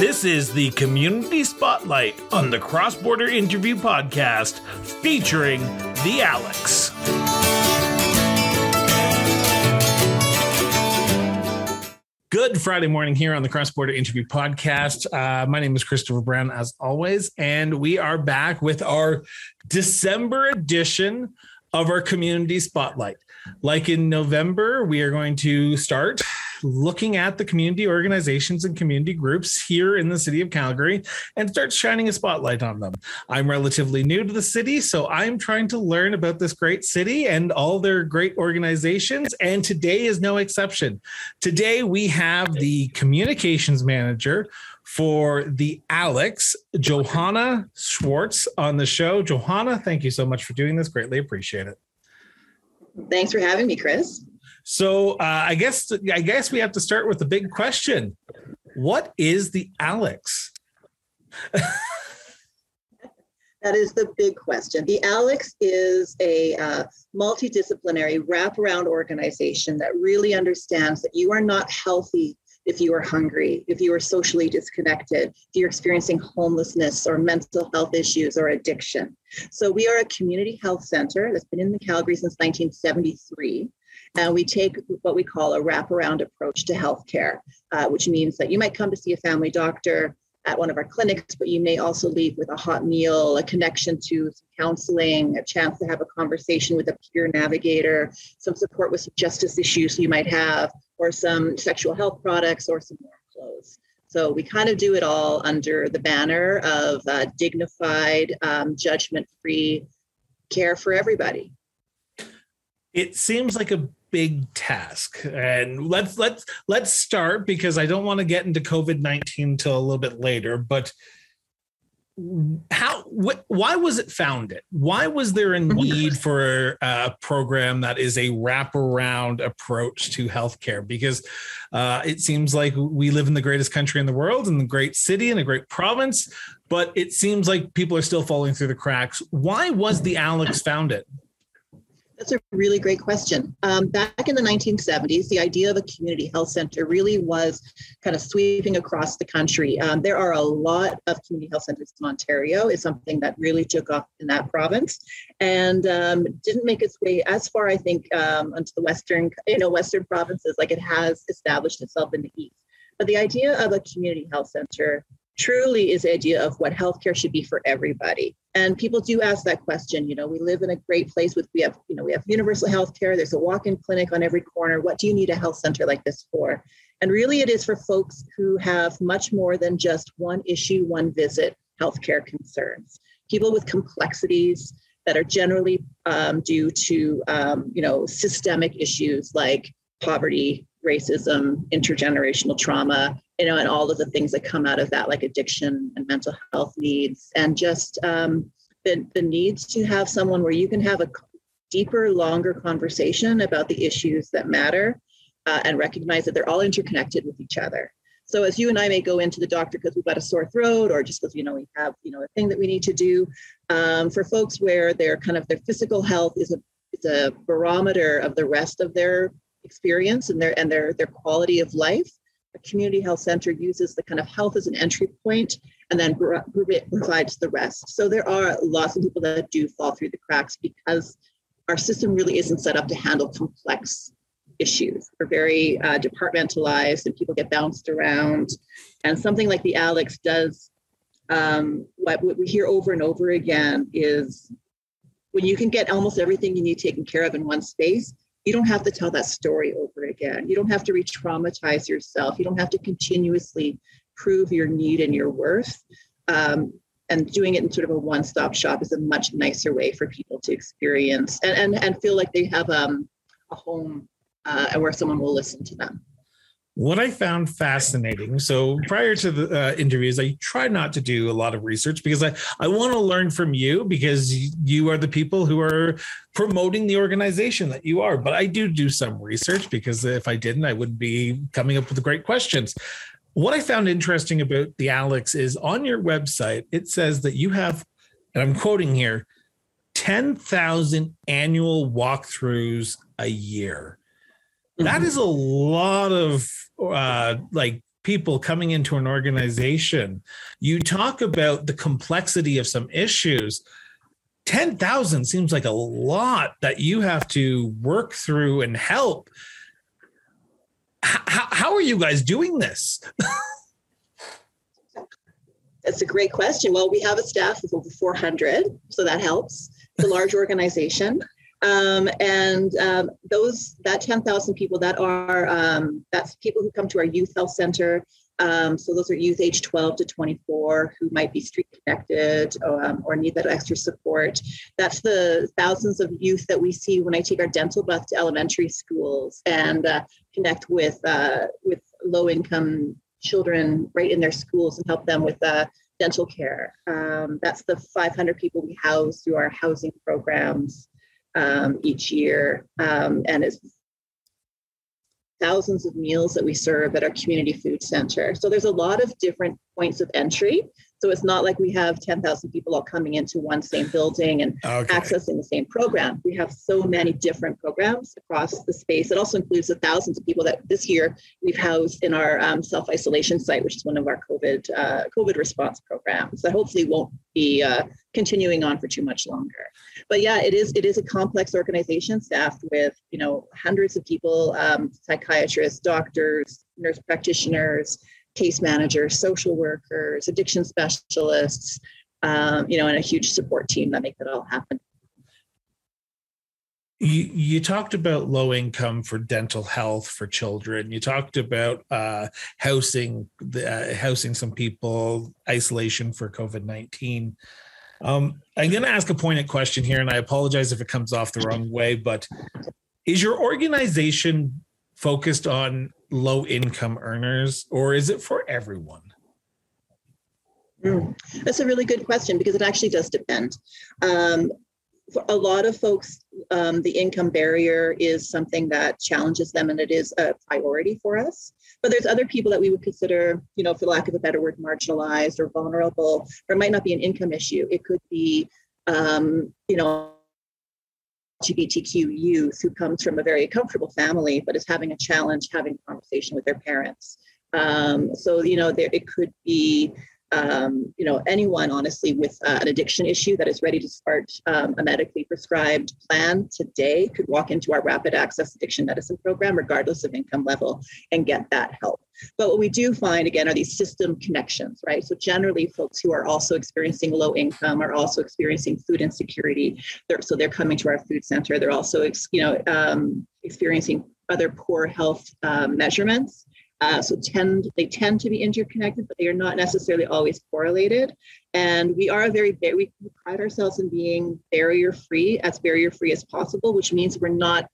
This is the Community Spotlight on the Cross Border Interview Podcast featuring the Alex. Good Friday morning here on the Cross Border Interview Podcast. Uh, my name is Christopher Brown, as always, and we are back with our December edition of our Community Spotlight. Like in November, we are going to start looking at the community organizations and community groups here in the city of Calgary and start shining a spotlight on them. I'm relatively new to the city, so I'm trying to learn about this great city and all their great organizations. And today is no exception. Today we have the communications manager for the Alex, Johanna Schwartz, on the show. Johanna, thank you so much for doing this. Greatly appreciate it. Thanks for having me, Chris. So uh, I guess I guess we have to start with the big question: What is the Alex? that is the big question. The Alex is a uh, multidisciplinary wraparound organization that really understands that you are not healthy if you are hungry, if you are socially disconnected, if you're experiencing homelessness or mental health issues or addiction. So we are a community health center that's been in the Calgary since 1973. And we take what we call a wraparound approach to healthcare, uh, which means that you might come to see a family doctor at one of our clinics, but you may also leave with a hot meal, a connection to some counseling, a chance to have a conversation with a peer navigator, some support with some justice issues you might have, or some sexual health products, or some warm clothes. So we kind of do it all under the banner of uh, dignified, um, judgment free care for everybody. It seems like a big task. And let's let's let's start because i don't want to get into covid-19 until a little bit later but how wh- why was it founded? Why was there a need for a program that is a wraparound approach to healthcare? Because uh, it seems like we live in the greatest country in the world in the great city and a great province but it seems like people are still falling through the cracks. Why was the alex founded that's a really great question. Um, back in the 1970s, the idea of a community health center really was kind of sweeping across the country. Um, there are a lot of community health centers in Ontario. It's something that really took off in that province, and um, didn't make its way as far, I think, um, onto the western, you know, western provinces like it has established itself in the east. But the idea of a community health center truly is the idea of what healthcare should be for everybody. And people do ask that question. You know, we live in a great place with we have, you know, we have universal healthcare. There's a walk-in clinic on every corner. What do you need a health center like this for? And really, it is for folks who have much more than just one issue, one visit healthcare concerns. People with complexities that are generally um, due to, um, you know, systemic issues like poverty, racism, intergenerational trauma, you know, and all of the things that come out of that, like addiction and mental health needs, and just um, the, the needs to have someone where you can have a deeper, longer conversation about the issues that matter uh, and recognize that they're all interconnected with each other. So as you and I may go into the doctor because we've got a sore throat or just because you know we have you know a thing that we need to do, um, for folks where their kind of their physical health is a is a barometer of the rest of their experience and their and their their quality of life. A community health center uses the kind of health as an entry point and then provides the rest. So there are lots of people that do fall through the cracks because our system really isn't set up to handle complex issues. We're very uh, departmentalized and people get bounced around. And something like the Alex does, um, what, what we hear over and over again is when you can get almost everything you need taken care of in one space, you don't have to tell that story over again. You don't have to re traumatize yourself. You don't have to continuously prove your need and your worth. Um, and doing it in sort of a one stop shop is a much nicer way for people to experience and, and, and feel like they have um, a home uh, where someone will listen to them. What I found fascinating. So prior to the uh, interviews, I try not to do a lot of research because I, I want to learn from you because you are the people who are promoting the organization that you are. But I do do some research because if I didn't, I wouldn't be coming up with great questions. What I found interesting about the Alex is on your website, it says that you have, and I'm quoting here, 10,000 annual walkthroughs a year. That is a lot of uh, like people coming into an organization, you talk about the complexity of some issues. 10,000 seems like a lot that you have to work through and help. How, how are you guys doing this? That's a great question. Well, we have a staff of over 400, so that helps. It's a large organization. Um, and um, those that 10,000 people that are um, that's people who come to our youth health center. Um, so those are youth age 12 to 24 who might be street connected or, um, or need that extra support. That's the thousands of youth that we see when I take our dental bus to elementary schools and uh, connect with uh, with low income children right in their schools and help them with uh, dental care. Um, that's the 500 people we house through our housing programs um, each year. Um, and it's thousands of meals that we serve at our community food center. So there's a lot of different points of entry so it's not like we have 10,000 people all coming into one same building and okay. accessing the same program. We have so many different programs across the space. It also includes the thousands of people that this year we've housed in our um, self-isolation site, which is one of our COVID uh, COVID response programs that hopefully won't be uh, continuing on for too much longer. But yeah, it is it is a complex organization staffed with you know hundreds of people, um, psychiatrists, doctors, nurse practitioners case managers, social workers, addiction specialists, um, you know, and a huge support team that make it all happen. You, you talked about low income for dental health for children. You talked about uh, housing, uh, housing some people, isolation for COVID nineteen. Um, I'm going to ask a pointed question here, and I apologize if it comes off the wrong way. But is your organization focused on low income earners or is it for everyone? Mm, that's a really good question because it actually does depend. Um, for a lot of folks, um, the income barrier is something that challenges them and it is a priority for us. But there's other people that we would consider, you know, for lack of a better word, marginalized or vulnerable, it might not be an income issue. It could be, um, you know, LGBTQ youth who comes from a very comfortable family but is having a challenge having a conversation with their parents. Um, so, you know, there, it could be um, you know, anyone honestly with uh, an addiction issue that is ready to start um, a medically prescribed plan today could walk into our rapid access addiction medicine program, regardless of income level, and get that help. But what we do find again are these system connections, right? So generally, folks who are also experiencing low income are also experiencing food insecurity. They're, so they're coming to our food center. They're also, you know, um, experiencing other poor health um, measurements uh, so tend they tend to be interconnected, but they are not necessarily always correlated. And we are a very we pride ourselves in being barrier free, as barrier free as possible, which means we're not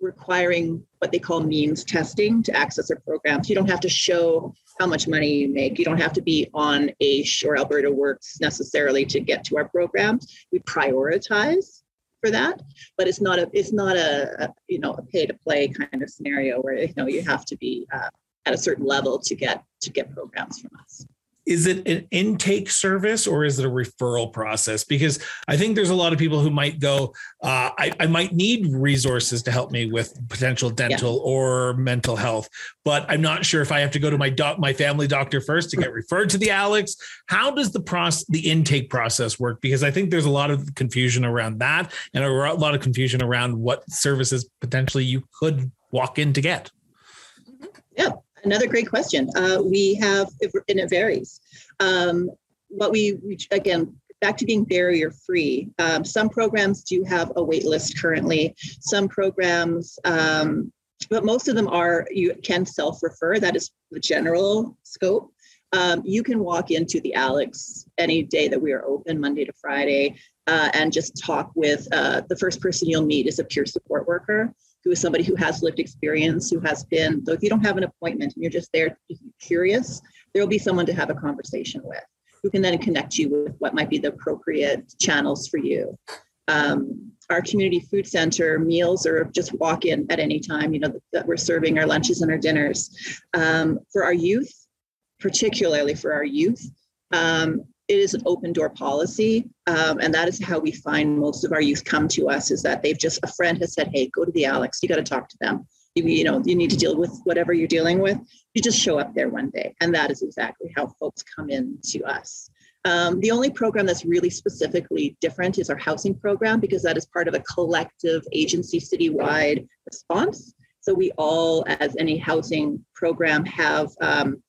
requiring what they call means testing to access our programs. You don't have to show how much money you make. You don't have to be on AISH or Alberta Works necessarily to get to our programs. We prioritize for that, but it's not a it's not a, a you know a pay to play kind of scenario where you know you have to be uh, at a certain level to get to get programs from us is it an intake service or is it a referral process? Because I think there's a lot of people who might go, uh, I, I, might need resources to help me with potential dental yeah. or mental health, but I'm not sure if I have to go to my doc, my family doctor first to get referred to the Alex. How does the process, the intake process work? Because I think there's a lot of confusion around that and a lot of confusion around what services potentially you could walk in to get. Yeah, Another great question. Uh, we have, and it varies. Um, what we, again, back to being barrier free. Um, some programs do have a wait list currently. Some programs, um, but most of them are, you can self refer. That is the general scope. Um, you can walk into the Alex any day that we are open, Monday to Friday, uh, and just talk with uh, the first person you'll meet is a peer support worker who is somebody who has lived experience, who has been, so if you don't have an appointment and you're just there curious, there will be someone to have a conversation with who can then connect you with what might be the appropriate channels for you. Um, our community food center meals are just walk in at any time, you know, that we're serving our lunches and our dinners. Um, for our youth, particularly for our youth, um, it is an open door policy um, and that is how we find most of our youth come to us is that they've just a friend has said hey go to the alex you got to talk to them. You, you know you need to deal with whatever you're dealing with. You just show up there one day and that is exactly how folks come in to us. Um, the only program that's really specifically different is our housing program because that is part of a collective agency citywide response. So we all as any housing program have um,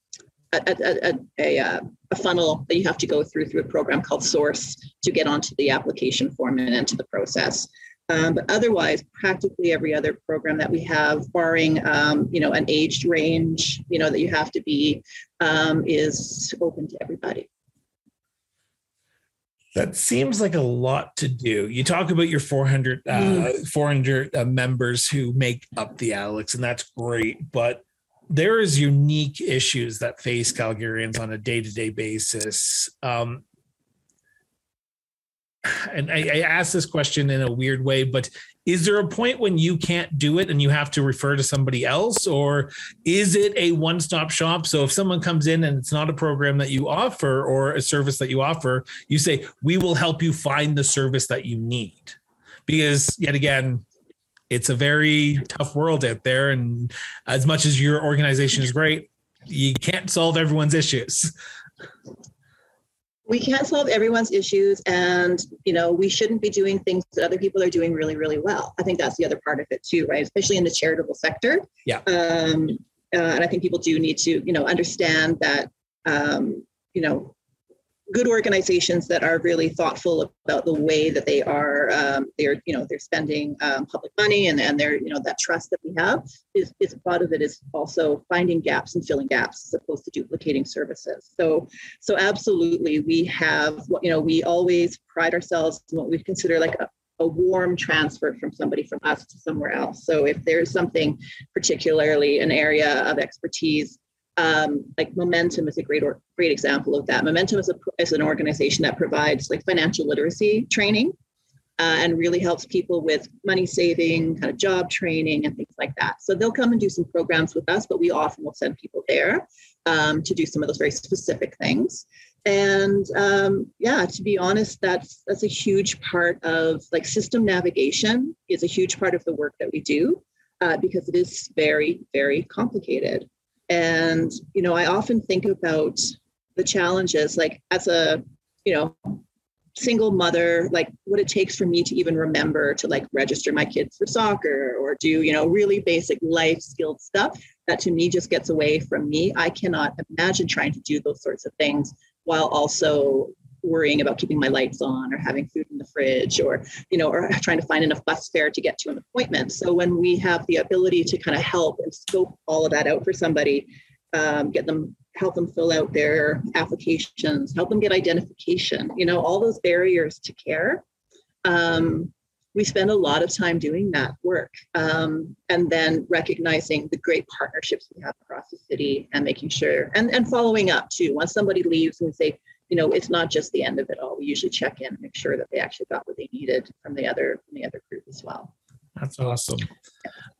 a, a, a, a, a funnel that you have to go through through a program called source to get onto the application form and into the process um, but otherwise, practically every other program that we have, barring um, you know an aged range, you know that you have to be, um, is open to everybody. That seems like a lot to do. You talk about your 400, uh, mm. 400 uh, members who make up the Alex, and that's great. But there is unique issues that face Calgarians on a day-to-day basis. Um, and I, I ask this question in a weird way, but is there a point when you can't do it and you have to refer to somebody else? Or is it a one-stop shop? So if someone comes in and it's not a program that you offer or a service that you offer you say we will help you find the service that you need. Because yet again it's a very tough world out there. And as much as your organization is great you can't solve everyone's issues. We can't solve everyone's issues and you know we shouldn't be doing things that other people are doing really really well. I think that's the other part of it too right? Especially in the charitable sector. Yeah. Um, uh, and i think people do need to you know understand that um, you know good organizations that are really thoughtful about the way that they are um, they're you know they're spending um, public money and and they're you know that trust that we have is, is lot of it is also finding gaps and filling gaps as opposed to duplicating services. So so absolutely we have you know we always pride ourselves in what we consider like a, a warm transfer from somebody from us to somewhere else. So if there's something particularly an area of expertise um, like Momentum is a great or, great example of that. Momentum is, a, is an organization that provides like financial literacy training uh, and really helps people with money saving, kind of job training, and things like that. So they'll come and do some programs with us, but we often will send people there um, to do some of those very specific things. And um, yeah, to be honest, that's that's a huge part of like system navigation is a huge part of the work that we do uh, because it is very very complicated. And, you know, I often think about the challenges, like as a, you know, single mother, like what it takes for me to even remember to like register my kids for soccer or do, you know, really basic life skilled stuff that to me just gets away from me. I cannot imagine trying to do those sorts of things while also worrying about keeping my lights on or having food in the fridge or you know or trying to find enough bus fare to get to an appointment. So when we have the ability to kind of help and scope all of that out for somebody um, get them help them fill out their applications help them get identification you know all those barriers to care um, we spend a lot of time doing that work um, and then recognizing the great partnerships we have across the city and making sure and, and following up too. Once somebody leaves and we say you know, it's not just the end of it all. We usually check in and make sure that they actually got what they needed from the other from the other group as well. That's awesome.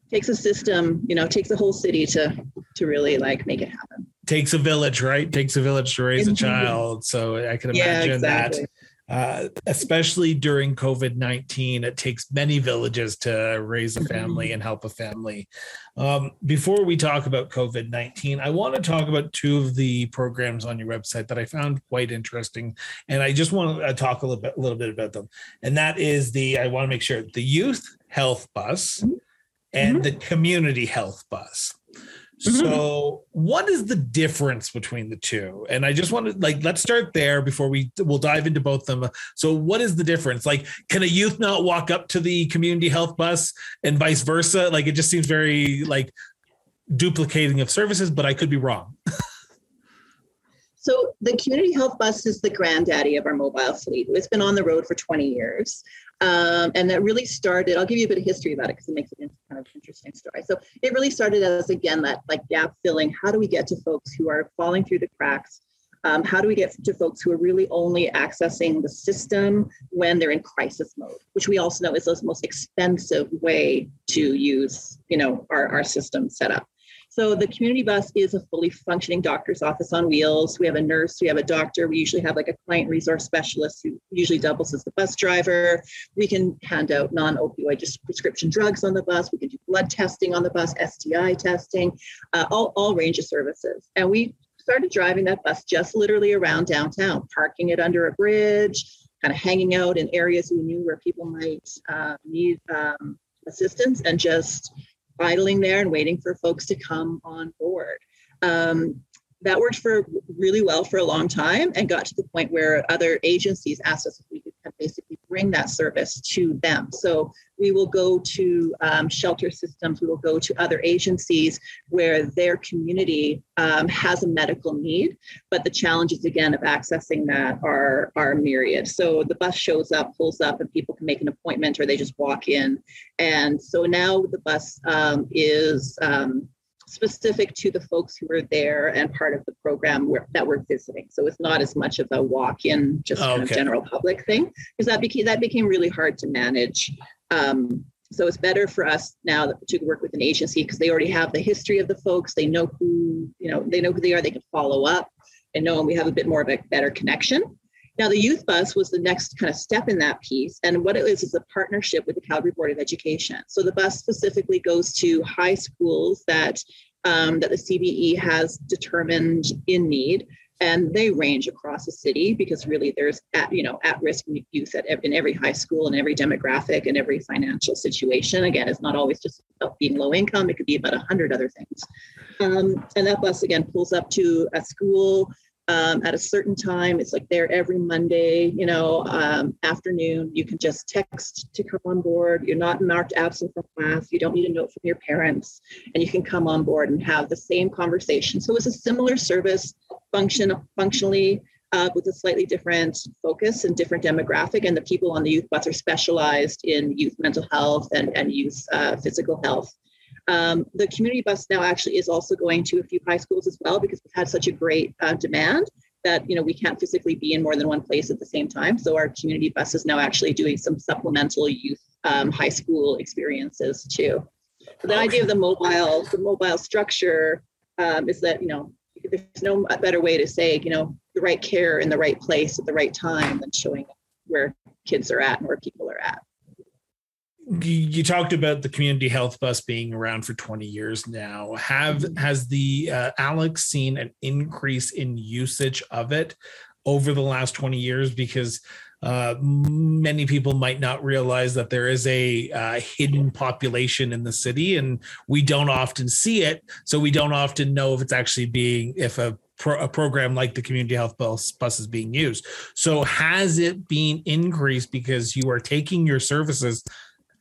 Takes a system, you know, takes a whole city to to really like make it happen. Takes a village, right? Takes a village to raise a child. So I can imagine yeah, exactly. that uh, especially during COVID 19. It takes many villages to raise a family and help a family. Um, before we talk about COVID 19, I want to talk about two of the programs on your website that I found quite interesting. And I just want to uh, talk a little bit, a little bit about them. And that is the, I want to make sure, the youth health bus mm-hmm. and mm-hmm. the community health bus. Mm-hmm. So, what is the difference between the two? And I just want to like let's start there before we we'll dive into both of them. So, what is the difference? Like, can a youth not walk up to the community health bus and vice versa? Like, it just seems very like duplicating of services, but I could be wrong. So the community health bus is the granddaddy of our mobile fleet. It's been on the road for 20 years. Um, and that really started, I'll give you a bit of history about it because it makes it kind of interesting story. So it really started as, again, that like gap filling. How do we get to folks who are falling through the cracks? Um, how do we get to folks who are really only accessing the system when they're in crisis mode, which we also know is the most expensive way to use, you know, our, our system setup. So the community bus is a fully functioning doctor's office on wheels. We have a nurse, we have a doctor. We usually have like a client resource specialist who usually doubles as the bus driver. We can hand out non-opioid just prescription drugs on the bus. We can do blood testing on the bus, STI testing, uh, all, all range of services. And we started driving that bus just literally around downtown, parking it under a bridge, kind of hanging out in areas we knew where people might uh, need um, assistance and just idling there and waiting for folks to come on board. Um, that worked for really well for a long time and got to the point where other agencies asked us if we could basically bring that service to them. So we will go to um, shelter systems, we will go to other agencies where their community um, has a medical need, but the challenges again of accessing that are, are myriad. So the bus shows up, pulls up, and people can make an appointment or they just walk in. And so now the bus um, is um, specific to the folks who are there and part of the program where, that we're visiting. So it's not as much of a walk-in, just kind of general public thing, because that became that became really hard to manage. Um, so it's better for us now to work with an agency because they already have the history of the folks. They know who you know. They know who they are. They can follow up and know, and we have a bit more of a better connection. Now, the youth bus was the next kind of step in that piece. And what it is is a partnership with the Calgary Board of Education. So the bus specifically goes to high schools that, um, that the CBE has determined in need. And they range across the city because really there's at, you know at-risk youth at, in every high school and every demographic and every financial situation. Again, it's not always just about being low income. It could be about a hundred other things. Um, and that bus again pulls up to a school um, at a certain time. It's like there every Monday, you know, um, afternoon. You can just text to come on board. You're not marked absent from class. You don't need a note from your parents, and you can come on board and have the same conversation. So it's a similar service function functionally. Uh, with a slightly different focus and different demographic, and the people on the youth bus are specialized in youth mental health and, and youth uh, physical health. Um, the community bus now actually is also going to a few high schools as well because we've had such a great uh, demand that you know we can't physically be in more than one place at the same time. So our community bus is now actually doing some supplemental youth um, high school experiences too. So the idea of the mobile, the mobile structure um, is that you know there's no better way to say you know the right care in the right place at the right time than showing where kids are at and where people are at you talked about the community health bus being around for 20 years now have mm-hmm. has the uh, alex seen an increase in usage of it over the last 20 years because uh, many people might not realize that there is a uh, hidden population in the city and we don't often see it so we don't often know if it's actually being if a a program like the community health bus, bus is being used. So has it been increased because you are taking your services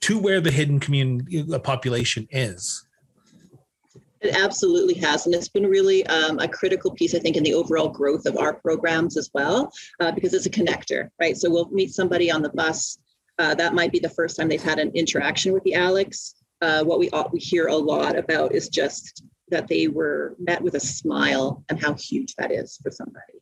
to where the hidden community the population is. It absolutely has, and it's been really um, a critical piece, I think, in the overall growth of our programs as well, uh, because it's a connector, right? So we'll meet somebody on the bus. Uh, that might be the first time they've had an interaction with the Alex. Uh, what we we hear a lot about is just that they were met with a smile and how huge that is for somebody.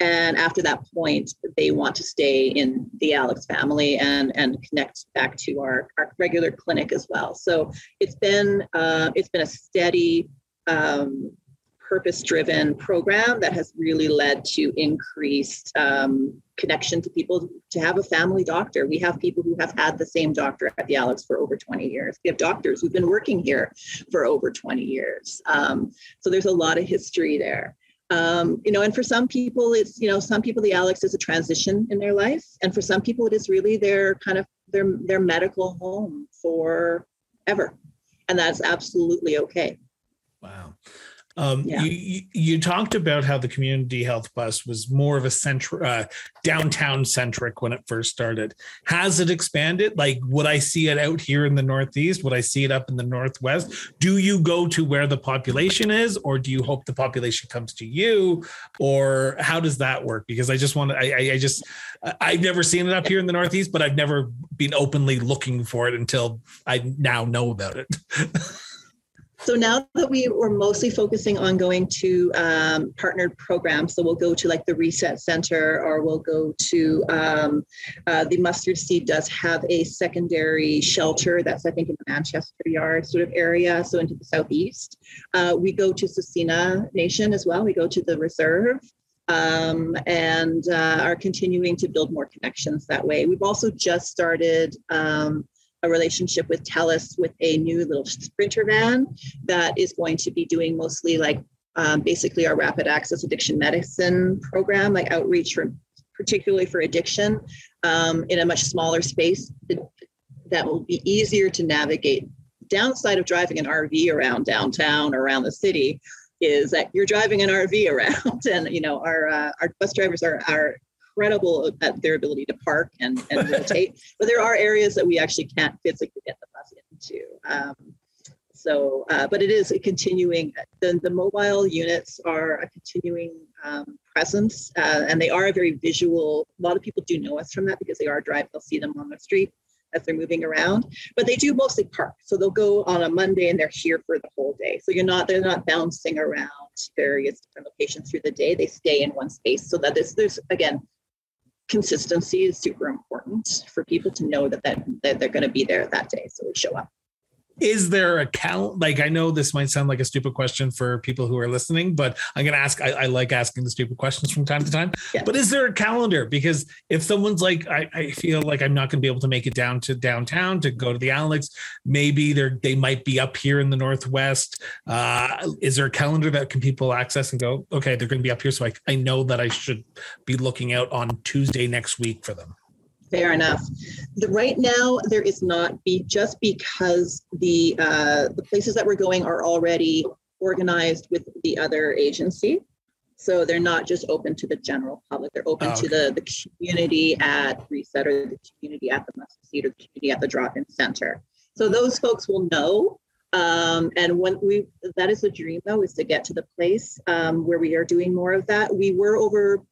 And after that point, they want to stay in the Alex family and, and connect back to our, our regular clinic as well. So it's been uh, it's been a steady, um, purpose-driven program that has really led to increased um, connection to people to have a family doctor. We have people who have had the same doctor at the Alex for over 20 years. We have doctors who've been working here for over 20 years. Um, so there's a lot of history there um, you know and for some people it's you know some people the alex is a transition in their life. And for some people it is really their kind of their their medical home for ever and that's absolutely okay. Wow um, yeah. you, you talked about how the community health bus was more of a central uh, downtown centric when it first started. Has it expanded? Like, would I see it out here in the Northeast? Would I see it up in the Northwest? Do you go to where the population is, or do you hope the population comes to you, or how does that work? Because I just want to, I, I just, I've never seen it up here in the Northeast, but I've never been openly looking for it until I now know about it. So now that we were mostly focusing on going to um, partnered programs, so we'll go to like the Reset Center or we'll go to um, uh, the Mustard Seed does have a secondary shelter that's I think in the Manchester Yard sort of area, so into the southeast. Uh, we go to Tsuut'ina Nation as well. We go to the reserve. Um, and uh, are continuing to build more connections that way. We've also just started um, a relationship with TELUS with a new little sprinter van that is going to be doing mostly like um, basically our rapid access addiction medicine program, like outreach for particularly for addiction um, in a much smaller space that will be easier to navigate. Downside of driving an RV around downtown around the city is that you're driving an RV around, and you know our uh, our bus drivers are are incredible at their ability to park and, and rotate. but there are areas that we actually can't physically get the bus into. Um, so, uh, but it is a continuing, the, the mobile units are a continuing um, presence uh, and they are a very visual. A lot of people do know us from that because they are driving, they'll see them on the street as they're moving around, but they do mostly park. So they'll go on a Monday and they're here for the whole day. So you're not, they're not bouncing around various different locations through the day. They stay in one space so that there's, there's again, consistency is super important for people to know that, that, that they're going to be there that day. So we show up is there a count like i know this might sound like a stupid question for people who are listening but i'm going to ask I, I, like asking the stupid questions from time to time. Yeah. but is there a calendar? Because if someone's like I, I feel like i'm not going to be able to make it down to downtown to go to the alex maybe they're they might be up here in the northwest. Uh, is there a calendar that can people access and go okay they're going to be up here so I, I know that i should be looking out on tuesday next week for them Fair enough. The, right now, there is not be just because the uh, the places that we're going are already organized with the other agency, so they're not just open to the general public. They're open oh, okay. to the the community at Reset or the community at the Mustard Seed or the community at the drop-in center. So those folks will know. Um, and when we that is the dream though is to get to the place um, where we are doing more of that. We were over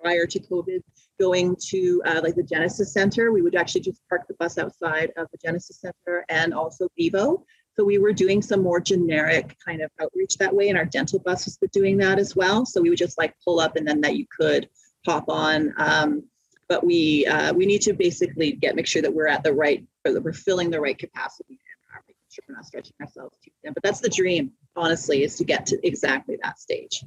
prior to COVID going to uh, like the Genesis Center. We would actually just park the bus outside of the Genesis Center and also Vivo. So we were doing some more generic kind of outreach that way, and our dental bus was doing that as well. So we would just like pull up, and then that you could hop on. Um, but we uh, we need to basically get make sure that we're at the right, or that we're filling the right capacity, and making sure we're not stretching ourselves too thin. But that's the dream, honestly, is to get to exactly that stage.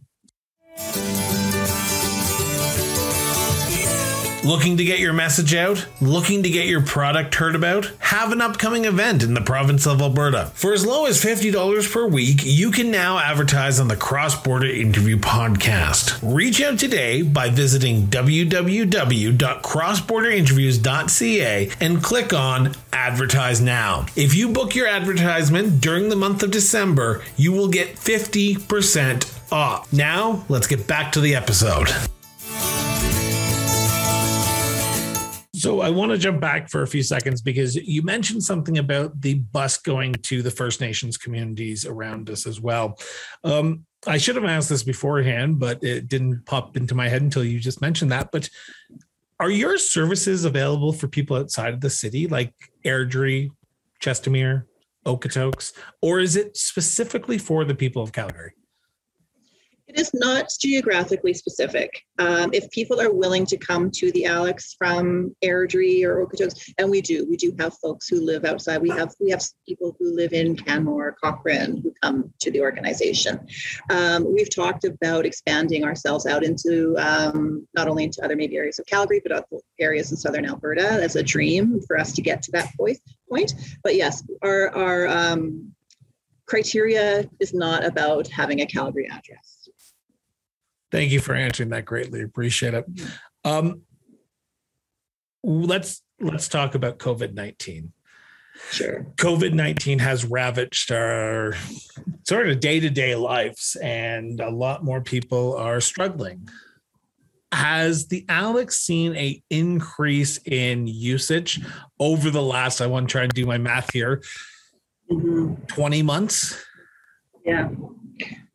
Looking to get your message out? Looking to get your product heard about? Have an upcoming event in the province of Alberta. For as low as $50 per week, you can now advertise on the Cross Border Interview Podcast. Reach out today by visiting www.crossborderinterviews.ca and click on Advertise Now. If you book your advertisement during the month of December, you will get 50% off. Now, let's get back to the episode. So I want to jump back for a few seconds because you mentioned something about the bus going to the First Nations communities around us as well. Um, I should have asked this beforehand, but it didn't pop into my head until you just mentioned that. But are your services available for people outside of the city, like Airdrie, Chestermere, Okotoks, or is it specifically for the people of Calgary? It is not geographically specific. Um, if people are willing to come to the Alex from Airdrie or Okotoks, and we do, we do have folks who live outside. We have we have people who live in Canmore, Cochrane, who come to the organization. Um, we've talked about expanding ourselves out into um, not only into other maybe areas of Calgary, but other areas in southern Alberta. That's a dream for us to get to that point. Point, but yes, our our um, criteria is not about having a Calgary address. Thank you for answering that greatly. Appreciate it. Um, let's let's talk about COVID nineteen. Sure. COVID nineteen has ravaged our sort of day to day lives, and a lot more people are struggling. Has the Alex seen a increase in usage over the last? I want to try and do my math here. Mm-hmm. Twenty months. Yeah,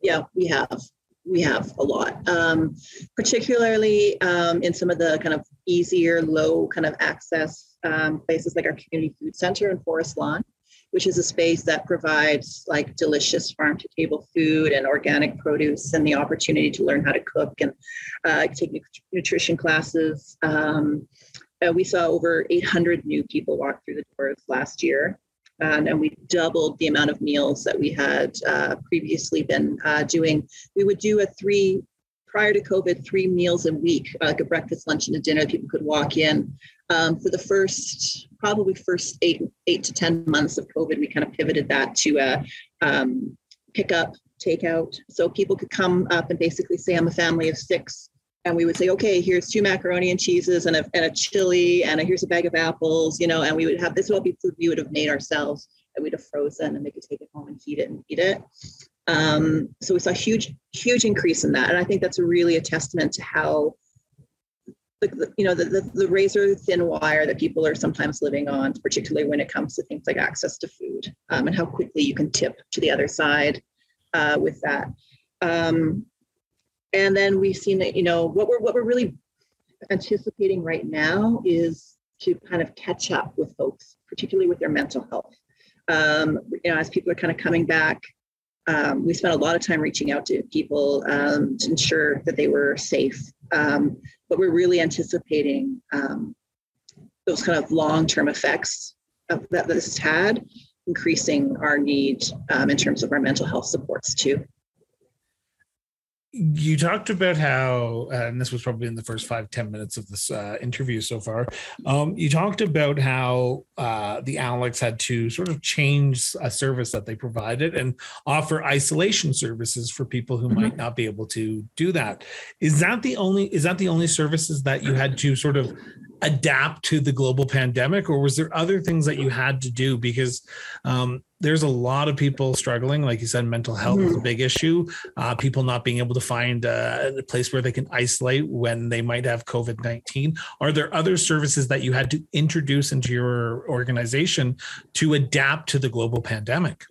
yeah, we have we have a lot, um, particularly um, in some of the kind of easier, low kind of access um, places like our community food center in Forest Lawn. which is a space that provides like delicious farm to table food and organic produce and the opportunity to learn how to cook and uh, take nutrition classes. Um, uh, we saw over 800 new people walk through the doors last year. Um, and we doubled the amount of meals that we had uh, previously been uh, doing. We would do a three prior to COVID, three meals a week, like a breakfast, lunch, and a dinner. People could walk in. Um, for the first, probably first eight, eight to 10 months of COVID, we kind of pivoted that to a um, pick up, takeout. So people could come up and basically say, I'm a family of six. And we would say, okay, here's two macaroni and cheeses and a, and a chili, and a, here's a bag of apples, you know, and we would have this would all be food we would have made ourselves and we'd have frozen and they could take it home and heat it and eat it. Um, so we saw a huge, huge increase in that. And I think that's really a testament to how, the, you know, the, the, the razor thin wire that people are sometimes living on, particularly when it comes to things like access to food um, and how quickly you can tip to the other side uh, with that. Um, and then we've seen that, you know, what we're, what we're really anticipating right now is to kind of catch up with folks, particularly with their mental health. Um, you know, as people are kind of coming back um, we spent a lot of time reaching out to people um, to ensure that they were safe. Um, but we're really anticipating um, those kind of long-term effects of, that this has had, increasing our need um, in terms of our mental health supports too you talked about how and this was probably in the first five ten minutes of this uh, interview so far. Um, you talked about how uh, the alex had to sort of change a service that they provided and offer isolation services for people who mm-hmm. might not be able to do that. Is that the only is that the only services that you had to sort of adapt to the global pandemic or was there other things that you had to do? Because um, there's a lot of people struggling like you said mental health is a mm-hmm. big issue uh, people not being able to find uh, a place where they can isolate when they might have covid-19 are there other services that you had to introduce into your organization to adapt to the global pandemic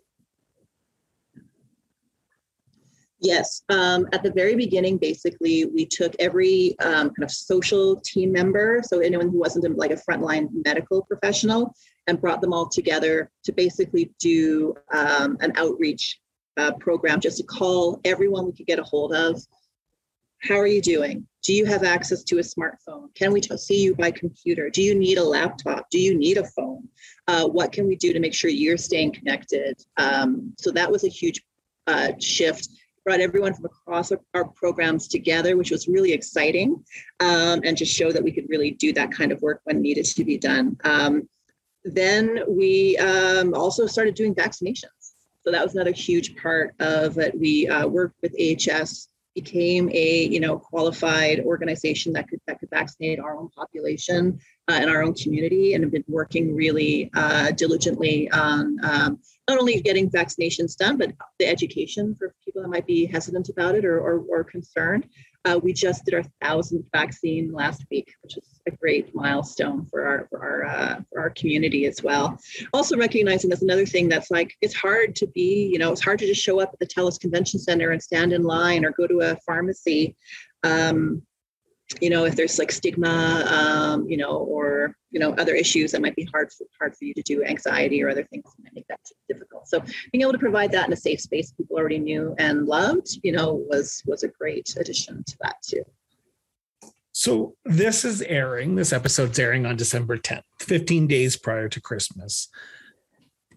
Yes. Um, at the very beginning, basically, we took every um, kind of social team member, so anyone who wasn't like a frontline medical professional, and brought them all together to basically do um, an outreach uh, program just to call everyone we could get a hold of. How are you doing? Do you have access to a smartphone? Can we t- see you by computer? Do you need a laptop? Do you need a phone? Uh, what can we do to make sure you're staying connected? Um, so that was a huge uh, shift brought everyone from across our programs together, which was really exciting, um, and just show that we could really do that kind of work when needed to be done. Um, then we um, also started doing vaccinations. So that was another huge part of it. We uh, worked with AHS, became a you know qualified organization that could that could vaccinate our own population uh, in our own community, and have been working really uh, diligently on um, not only getting vaccinations done, but the education for people that might be hesitant about it or, or, or concerned. Uh, we just did our thousandth vaccine last week, which is a great milestone for our for our uh, for our community as well. Also recognizing that's another thing that's like it's hard to be, you know, it's hard to just show up at the TELUS Convention Center and stand in line or go to a pharmacy. Um, you know, if there's like stigma, um, you know, or you know, other issues that might be hard for, hard for you to do, anxiety or other things that make that difficult. So being able to provide that in a safe space people already knew and loved, you know, was was a great addition to that too. So this is airing. This episode's airing on December 10th, 15 days prior to Christmas.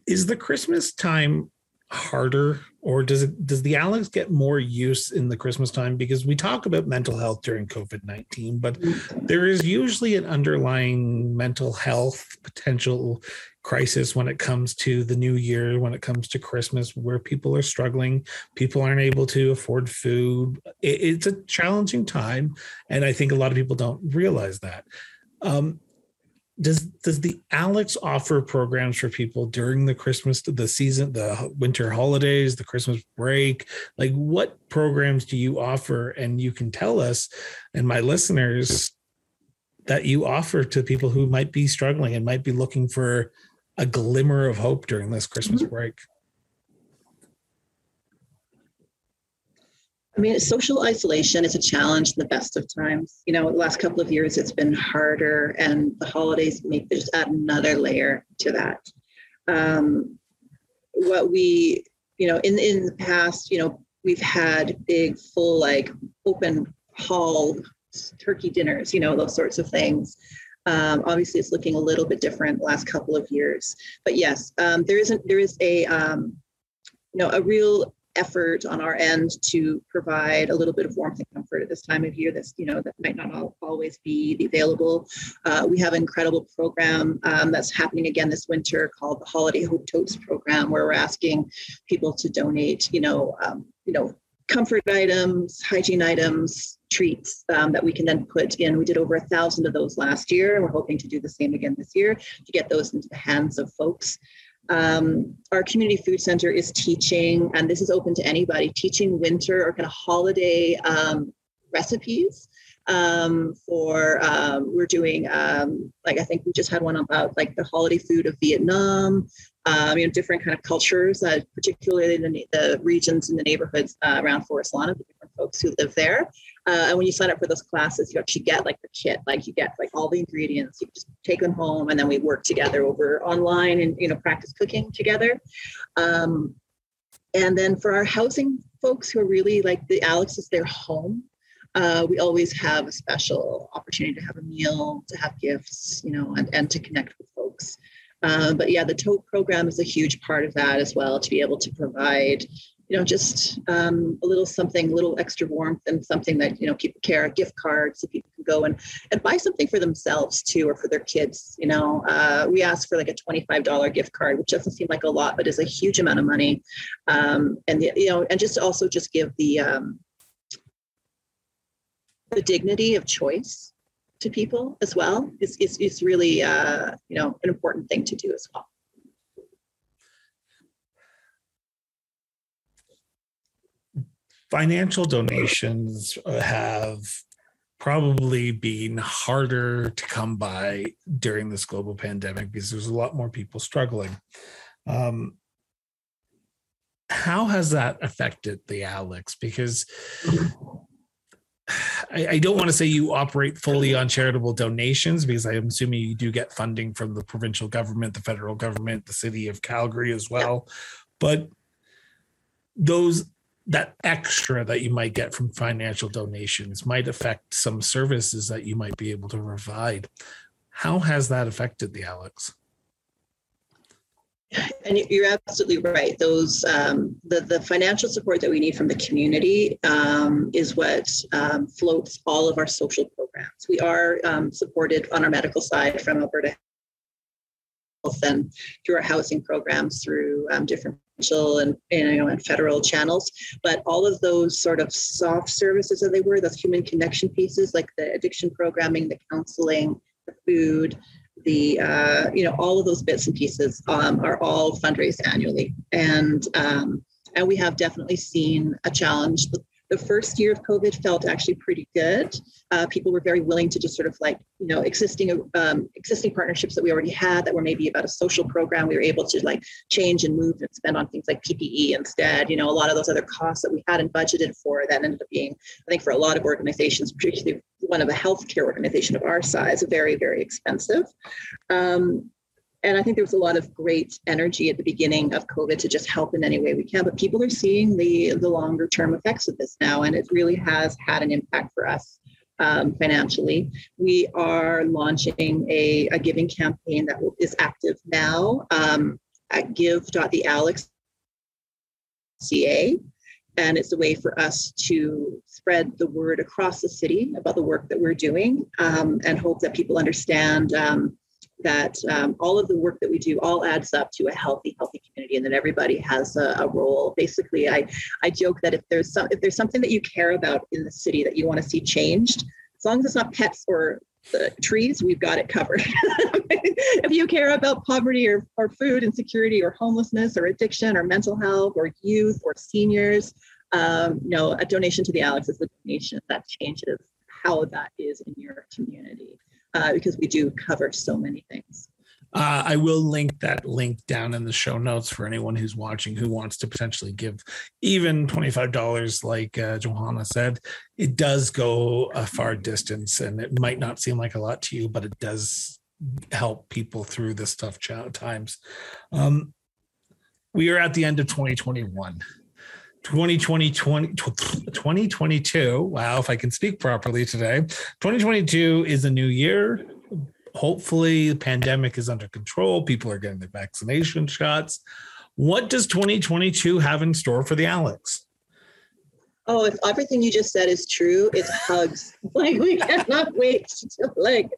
Is the Christmas time harder or does it does the alex get more use in the christmas time? Because we talk about mental health during covid-19 but there is usually an underlying mental health potential crisis when it comes to the new year when it comes to christmas where people are struggling people aren't able to afford food. It's a challenging time and i think a lot of people don't realize that. Um, does does the alex offer programs for people during the christmas the season the winter holidays the christmas break? Like what programs do you offer? And you can tell us and my listeners that you offer to people who might be struggling and might be looking for a glimmer of hope during this christmas mm-hmm. break I mean, social isolation is a challenge in the best of times. You know, the last couple of years it's been harder, and the holidays make just add another layer to that. Um, what we, you know, in in the past, you know, we've had big, full, like open hall turkey dinners, you know, those sorts of things. Um, obviously, it's looking a little bit different the last couple of years, but yes, um, there isn't there is a um, you know a real effort on our end to provide a little bit of warmth and comfort at this time of year that's you know that might not always be available. Uh, we have an incredible program um, that's happening again this winter called the holiday hope totes program where we're asking people to donate you know um, you know comfort items hygiene items treats um, that we can then put in. We did over a thousand of those last year and we're hoping to do the same again this year to get those into the hands of folks um, our community food center is teaching, and this is open to anybody, teaching winter or kind of holiday um, recipes. Um, for um, we're doing um, like I think we just had one about like the holiday food of Vietnam, um, you know, different kind of cultures, uh, particularly in the, the, regions and the neighborhoods uh, around Forest Lawn of the different folks who live there. Uh, and when you sign up for those classes, you actually get like the kit, like you get like all the ingredients. You just take them home, and then we work together over online and you know practice cooking together. Um, and then for our housing folks who are really like the Alex is their home, uh, we always have a special opportunity to have a meal, to have gifts, you know, and, and to connect with folks. Uh, but yeah, the tote program is a huge part of that as well to be able to provide, you know, just um, a little something, a little extra warmth and something that, you know, people care, gift card so people can go and, and buy something for themselves too, or for their kids. You know, uh, we ask for like a $25 gift card, which doesn't seem like a lot, but is a huge amount of money. Um, and, the, you know, and just also just give the, um, the dignity of choice to people as well is, is, is really uh, you know an important thing to do as well financial donations have probably been harder to come by during this global pandemic because there's a lot more people struggling. Um, how has that affected the alex? Because I, I, don't want to say you operate fully on charitable donations because I'm assuming you do get funding from the provincial government, the federal government, the city of Calgary as well. But those that extra that you might get from financial donations might affect some services that you might be able to provide. How has that affected the Alex? And you're absolutely right. Those um, the the financial support that we need from the community um, is what um, floats all of our social programs. We are um, supported on our medical side from Alberta Health and through our housing programs through um, different provincial and you know and federal channels. But all of those sort of soft services that they were, those human connection pieces like the addiction programming, the counseling, the food, the uh, you know all of those bits and pieces um, are all fundraised annually and um, and we have definitely seen a challenge the first year of COVID felt actually pretty good. Uh, people were very willing to just sort of like, you know, existing um, existing partnerships that we already had that were maybe about a social program. We were able to like change and move and spend on things like PPE instead. You know, a lot of those other costs that we hadn't budgeted for that ended up being, I think, for a lot of organizations, particularly one of a healthcare organization of our size, very very expensive. Um, and I think there was a lot of great energy at the beginning of COVID to just help in any way we can. But people are seeing the the longer term effects of this now, and it really has had an impact for us um, financially. We are launching a, a giving campaign that is active now um, at give.thealex.ca. And it's a way for us to spread the word across the city about the work that we're doing um, and hope that people understand um, that um, all of the work that we do all adds up to a healthy, healthy community, and that everybody has a, a, role. Basically, I I joke that if there's some if there's something that you care about in the city that you want to see changed, as long as it's not pets or the trees, we've got it covered. if you care about poverty or, or food insecurity or homelessness or addiction or mental health or youth or seniors, um, you know, a donation to the Alex is a donation that changes how that is in your community uh, because we do cover so many things. Uh, I will link that link down in the show notes for anyone who's watching who wants to potentially give even $25, like uh, Johanna said. It does go a far distance and it might not seem like a lot to you, but it does help people through this tough times. Um, we are at the end of 2021. 2020, 20, 2022. Wow, if I can speak properly today. 2022 is a new year. Hopefully, the pandemic is under control. People are getting their vaccination shots. What does 2022 have in store for the Alex? Oh, if everything you just said is true, it's hugs. Like we cannot wait to like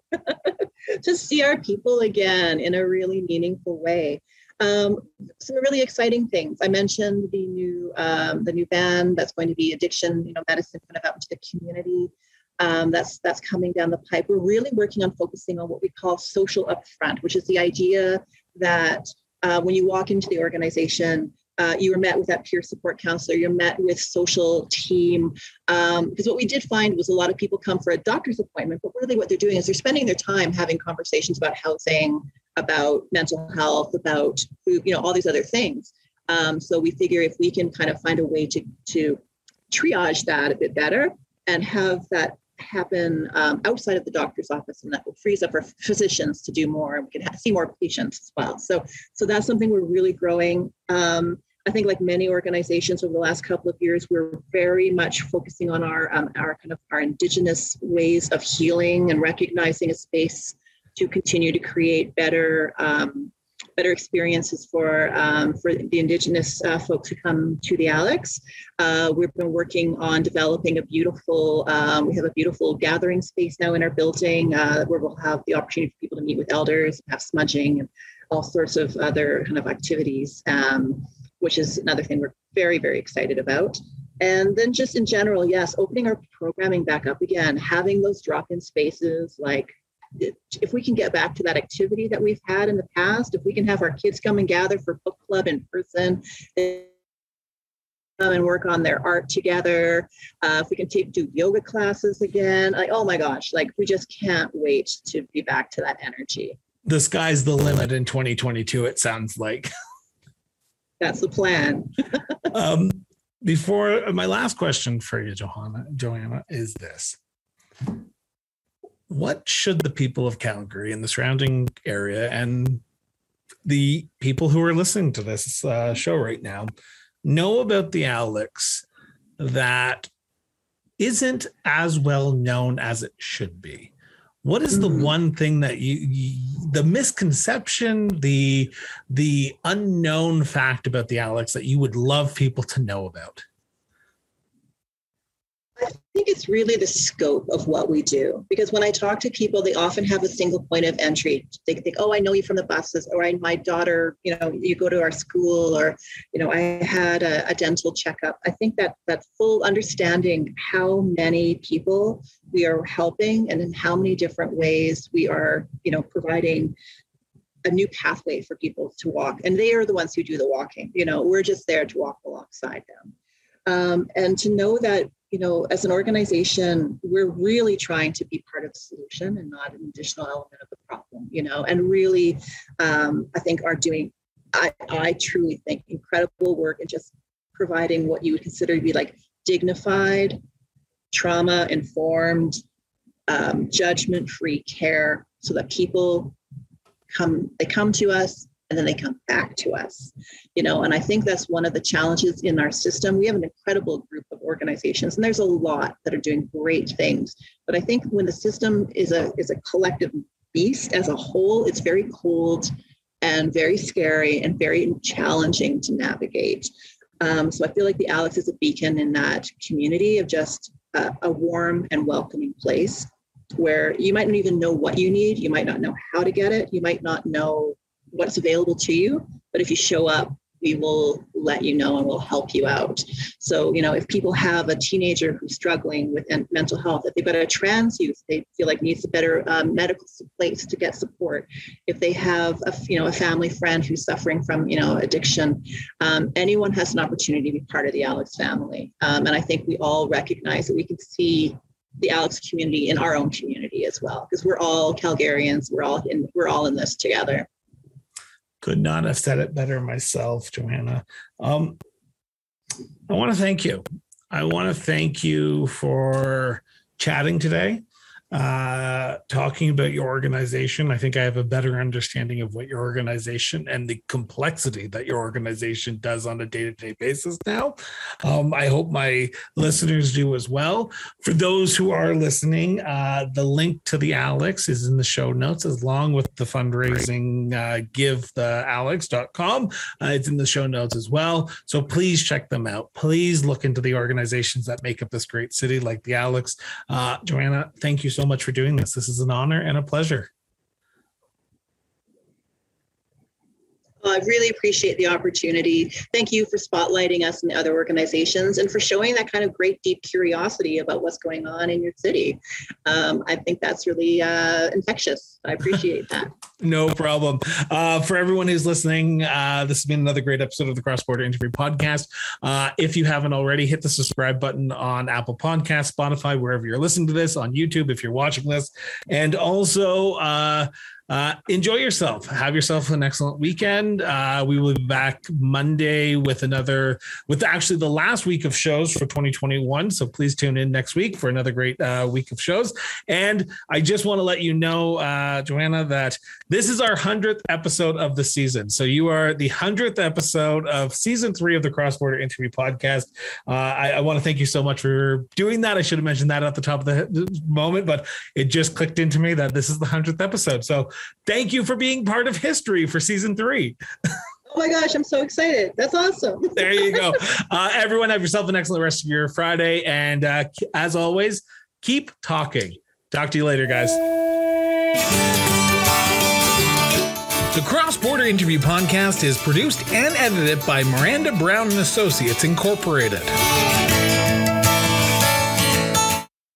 to see our people again in a really meaningful way. Um, some really exciting things. I mentioned the new um, the new band that's going to be addiction, you know, medicine kind of out into the community. Um, that's that's coming down the pipe. We're really working on focusing on what we call social upfront, which is the idea that uh, when you walk into the organization, uh, you were met with that peer support counselor, you're met with social team. Um, because what we did find was a lot of people come for a doctor's appointment, but really what they're doing is they're spending their time having conversations about housing, about mental health, about food, you know, all these other things. Um, so we figure if we can kind of find a way to, to triage that a bit better and have that happen um, outside of the doctor's office and that will freeze up our physicians to do more and we can see more patients as well so so that's something we're really growing um, I think, like many organizations over the last couple of years, we're very much focusing on our um, our kind of our indigenous ways of healing and recognizing a space to continue to create better um, better experiences for um, for the indigenous uh, folks who come to the Alex. Uh, we've been working on developing a beautiful. Um, we have a beautiful gathering space now in our building uh, where we'll have the opportunity for people to meet with elders, have smudging, and all sorts of other kind of activities. Um, which is another thing we're very, very excited about. And then just in general, yes, opening our programming back up again, having those drop-in spaces like if we can get back to that activity that we've had in the past, if we can have our kids come and gather for book club in person and work on their art together, uh, if we can take, do yoga classes again, like, oh my gosh, like we just can't wait to be back to that energy. The sky's the limit in 2022, it sounds like. That's the plan. um, before my last question for you, Johanna, Joanna, is this. What should the people of Calgary and the surrounding area and the people who are listening to this uh, show right now know about the Alex that isn't as well known as it should be? What is the mm-hmm. one thing that you, you, the misconception the the unknown fact about the alex that you would love people to know about I think it's really the scope of what we do. Because when I talk to people, they often have a single point of entry. They think, oh, I know you from the buses, or I, my daughter, you know, you go to our school, or, you know, I had a, a dental checkup. I think that that full understanding how many people we are helping and in how many different ways we are, you know, providing a new pathway for people to walk. And they are the ones who do the walking. You know, we're just there to walk alongside them. Um, and to know that you know, as an organization, we're really trying to be part of the solution and not an additional element of the problem, you know, and really, um, I think are doing, I, I truly think, incredible work and just providing what you would consider to be like dignified, trauma informed, um, judgment free care so that people come, they come to us and then they come back to us you know and i think that's one of the challenges in our system. We have an incredible group of organizations and there's a lot that are doing great things but i think when the system is a is a collective beast as a whole it's very cold and very scary and very challenging to navigate. Um, so i feel like the alex is a beacon in that community of just a, a warm and welcoming place where you might not even know what you need you might not know how to get it you might not know what's available to you. But if you show up, we will let you know and we'll help you out. So, you know, if people have a teenager who's struggling with mental health, if they've got a trans youth, they feel like needs a better um, medical place to get support. If they have a, you know, a family friend who's suffering from, you know, addiction, um, anyone has an opportunity to be part of the Alex family. Um, and I think we all recognize that we can see the Alex community in our own community as well, because we're all Calgarians. We're all in, we're all in this together could not have said it better myself, Joanna. Um, I want to thank you. I want to thank you for chatting today. Uh, talking about your organization. I think I have a better understanding of what your organization and the complexity that your organization does on a day to day basis now. Um, I hope my listeners do as well. For those who are listening, uh, the link to the Alex is in the show notes, along with the fundraising uh, give the alex.com. Uh, it's in the show notes as well. So please check them out. Please look into the organizations that make up this great city, like the Alex. Uh, Joanna, thank you so much for doing this. This is an honor and a pleasure. Well, I really appreciate the opportunity. Thank you for spotlighting us and the other organizations and for showing that kind of great deep curiosity about what's going on in your city. Um, I think that's really uh, infectious. I appreciate that. no problem. Uh, for everyone who's listening, uh, this has been another great episode of the Cross Border Interview Podcast. Uh, if you haven't already, hit the subscribe button on Apple Podcasts, Spotify, wherever you're listening to this, on YouTube if you're watching this. And also, uh, enjoy yourself. Have yourself an excellent weekend. Uh, we will be back Monday with another, with actually the last week of shows for 2021. So please tune in next week for another great uh, week of shows. And I just want to let you know, uh, Joanna, that this is our 100th episode of the season. So you are the 100th episode of season three of the Cross Border Interview Podcast. Uh, I, I want to thank you so much for doing that. I should have mentioned that at the top of the moment, but it just clicked into me that this is the 100th episode. So thank you for being part of history for season three. Oh my gosh, I'm so excited. That's awesome. there you go. Uh, everyone, have yourself an excellent rest of your Friday. And uh, as always, keep talking. Talk to you later, guys. The Cross Border Interview Podcast is produced and edited by Miranda Brown and Associates Incorporated.